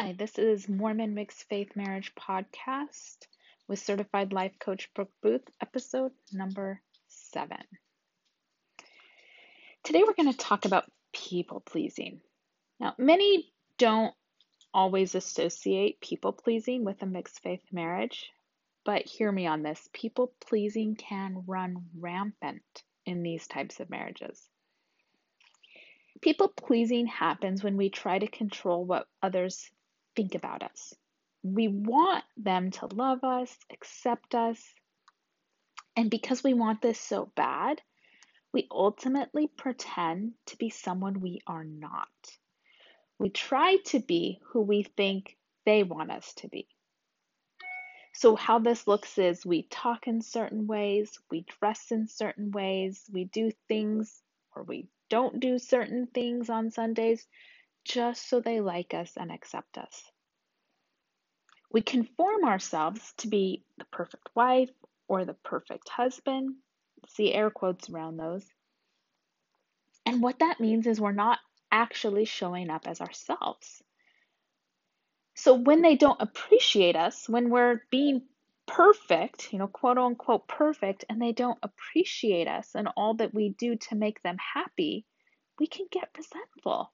Hi, this is Mormon Mixed Faith Marriage Podcast with certified life coach Brooke Booth, episode number seven. Today we're going to talk about people pleasing. Now, many don't always associate people pleasing with a mixed faith marriage, but hear me on this people pleasing can run rampant in these types of marriages. People pleasing happens when we try to control what others think about us. We want them to love us, accept us. And because we want this so bad, we ultimately pretend to be someone we are not. We try to be who we think they want us to be. So, how this looks is we talk in certain ways, we dress in certain ways, we do things or we don't do certain things on Sundays just so they like us and accept us. We conform ourselves to be the perfect wife or the perfect husband. See air quotes around those. And what that means is we're not actually showing up as ourselves. So when they don't appreciate us, when we're being perfect, you know, quote unquote perfect, and they don't appreciate us and all that we do to make them happy, we can get resentful.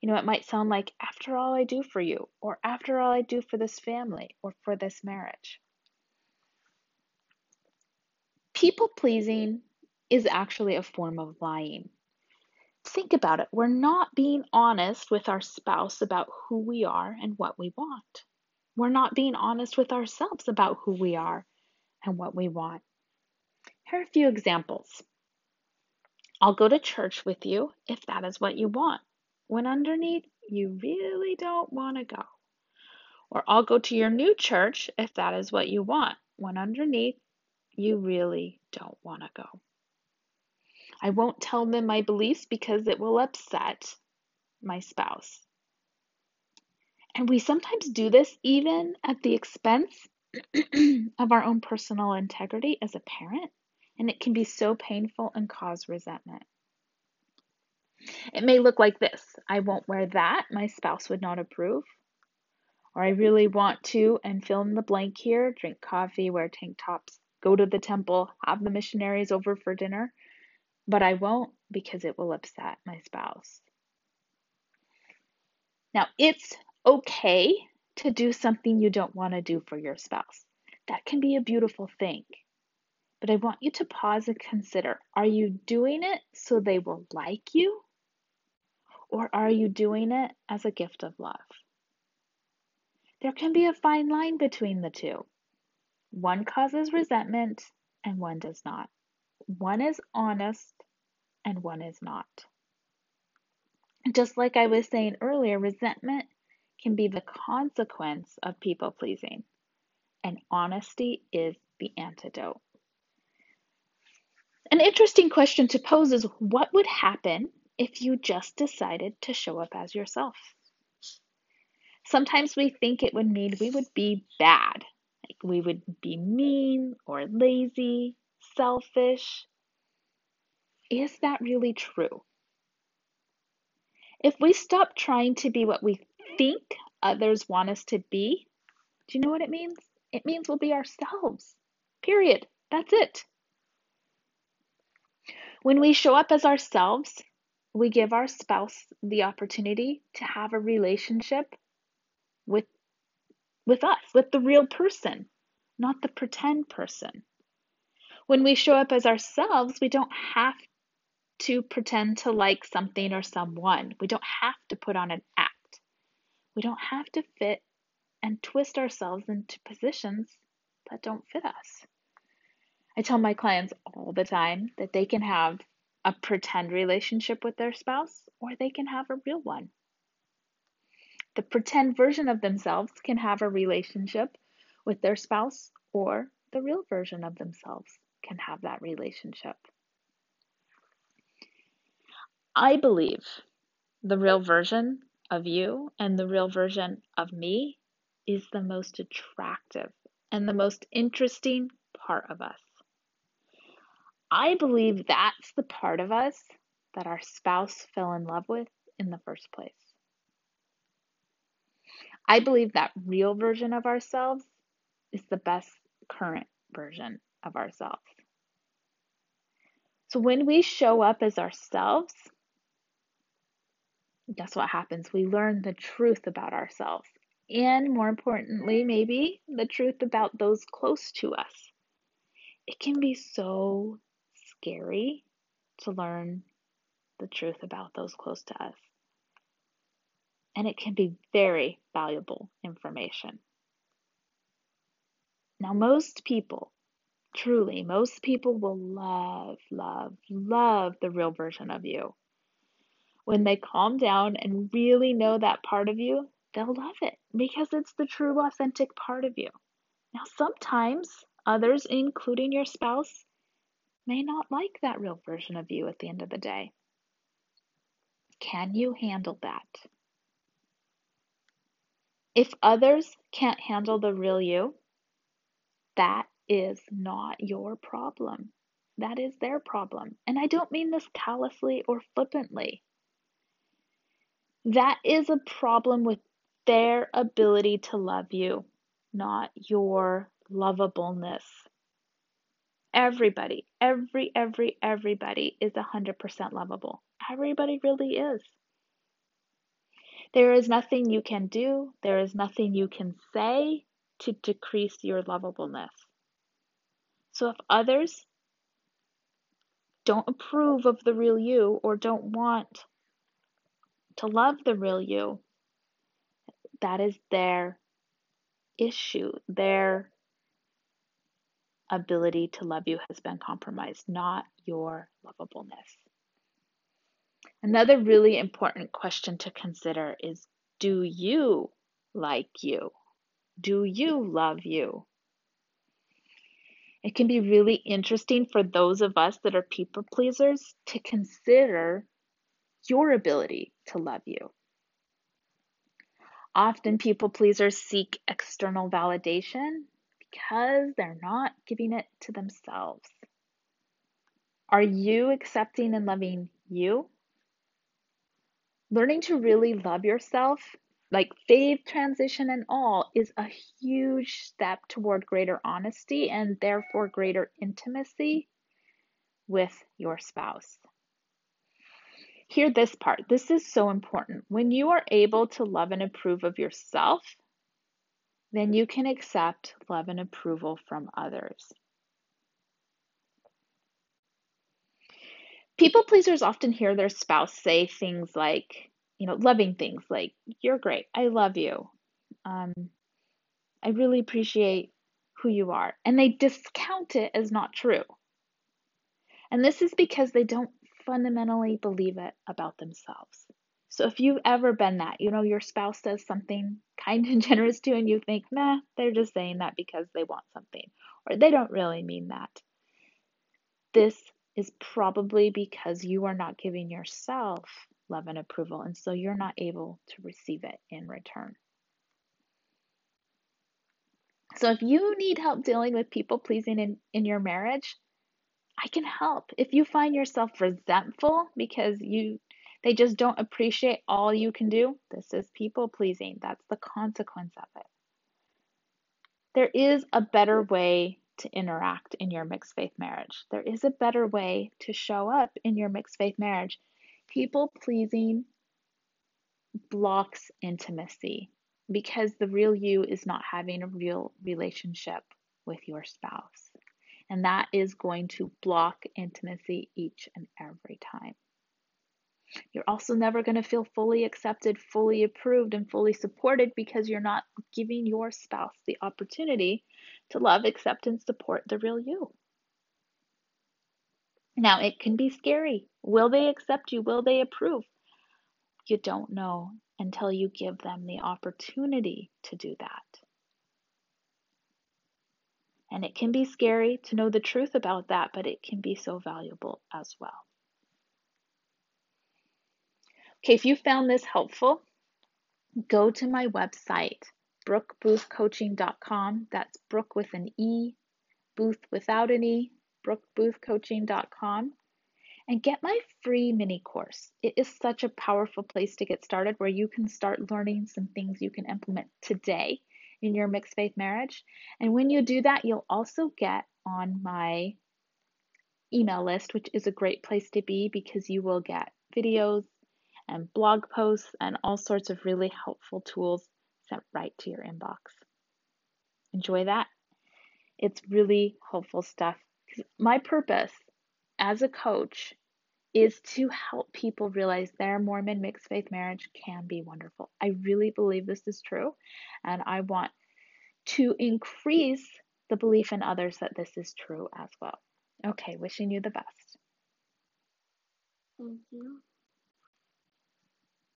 You know, it might sound like, after all I do for you, or after all I do for this family, or for this marriage. People pleasing is actually a form of lying. Think about it. We're not being honest with our spouse about who we are and what we want. We're not being honest with ourselves about who we are and what we want. Here are a few examples. I'll go to church with you if that is what you want when underneath you really don't want to go. Or I'll go to your new church if that is what you want, when underneath you really don't want to go. I won't tell them my beliefs because it will upset my spouse. And we sometimes do this even at the expense of our own personal integrity as a parent, and it can be so painful and cause resentment. It may look like this I won't wear that, my spouse would not approve. Or I really want to, and fill in the blank here drink coffee, wear tank tops, go to the temple, have the missionaries over for dinner. But I won't because it will upset my spouse. Now, it's okay to do something you don't want to do for your spouse. That can be a beautiful thing. But I want you to pause and consider are you doing it so they will like you? Or are you doing it as a gift of love? There can be a fine line between the two. One causes resentment and one does not. One is honest and one is not. Just like I was saying earlier, resentment can be the consequence of people pleasing, and honesty is the antidote. An interesting question to pose is what would happen if you just decided to show up as yourself. Sometimes we think it would mean we would be bad, like we would be mean or lazy, selfish. Is that really true? If we stop trying to be what we think others want us to be, do you know what it means? It means we'll be ourselves. Period. That's it. When we show up as ourselves, we give our spouse the opportunity to have a relationship with with us, with the real person, not the pretend person. When we show up as ourselves, we don't have to pretend to like something or someone. We don't have to put on an act. We don't have to fit and twist ourselves into positions that don't fit us. I tell my clients all the time that they can have a pretend relationship with their spouse, or they can have a real one. The pretend version of themselves can have a relationship with their spouse, or the real version of themselves can have that relationship. I believe the real version of you and the real version of me is the most attractive and the most interesting part of us. I believe that's the part of us that our spouse fell in love with in the first place. I believe that real version of ourselves is the best current version of ourselves. So when we show up as ourselves, guess what happens? We learn the truth about ourselves. And more importantly, maybe the truth about those close to us. It can be so scary to learn the truth about those close to us. And it can be very valuable information. Now, most people, truly, most people will love, love, love the real version of you. When they calm down and really know that part of you, they'll love it because it's the true, authentic part of you. Now, sometimes others, including your spouse, may not like that real version of you at the end of the day. Can you handle that? If others can't handle the real you, that is not your problem. That is their problem. And I don't mean this callously or flippantly. That is a problem with their ability to love you, not your lovableness. Everybody, every, every, everybody is 100% lovable. Everybody really is. There is nothing you can do, there is nothing you can say to decrease your lovableness. So if others don't approve of the real you or don't want to love the real you, that is their issue. Their ability to love you has been compromised, not your lovableness. Another really important question to consider is do you like you? Do you love you? It can be really interesting for those of us that are people pleasers to consider your ability to love you. Often, people pleasers seek external validation because they're not giving it to themselves. Are you accepting and loving you? Learning to really love yourself, like faith transition and all, is a huge step toward greater honesty and therefore greater intimacy with your spouse. Hear this part. This is so important. When you are able to love and approve of yourself, then you can accept love and approval from others. People pleasers often hear their spouse say things like, you know, loving things like, you're great, I love you, um, I really appreciate who you are. And they discount it as not true. And this is because they don't fundamentally believe it about themselves. So if you've ever been that, you know, your spouse says something kind and generous to you, and you think, nah, they're just saying that because they want something, or they don't really mean that. This is probably because you are not giving yourself love and approval, and so you're not able to receive it in return. So if you need help dealing with people pleasing in, in your marriage, I can help. If you find yourself resentful because you they just don't appreciate all you can do, this is people pleasing. That's the consequence of it. There is a better way to interact in your mixed faith marriage. There is a better way to show up in your mixed faith marriage. People pleasing blocks intimacy because the real you is not having a real relationship with your spouse. And that is going to block intimacy each and every time. You're also never going to feel fully accepted, fully approved, and fully supported because you're not giving your spouse the opportunity to love, accept, and support the real you. Now, it can be scary. Will they accept you? Will they approve? You don't know until you give them the opportunity to do that. And it can be scary to know the truth about that, but it can be so valuable as well. Okay, if you found this helpful, go to my website, brookeboothcoaching.com. That's Brooke with an E, Booth without an E, brookeboothcoaching.com. and get my free mini course. It is such a powerful place to get started where you can start learning some things you can implement today in your mixed faith marriage. And when you do that, you'll also get on my email list, which is a great place to be because you will get videos and blog posts and all sorts of really helpful tools sent right to your inbox. Enjoy that. It's really helpful stuff. My purpose as a coach is to help people realize their Mormon mixed faith marriage can be wonderful. I really believe this is true, and I want to increase the belief in others that this is true as well. Okay, wishing you the best. Thank you.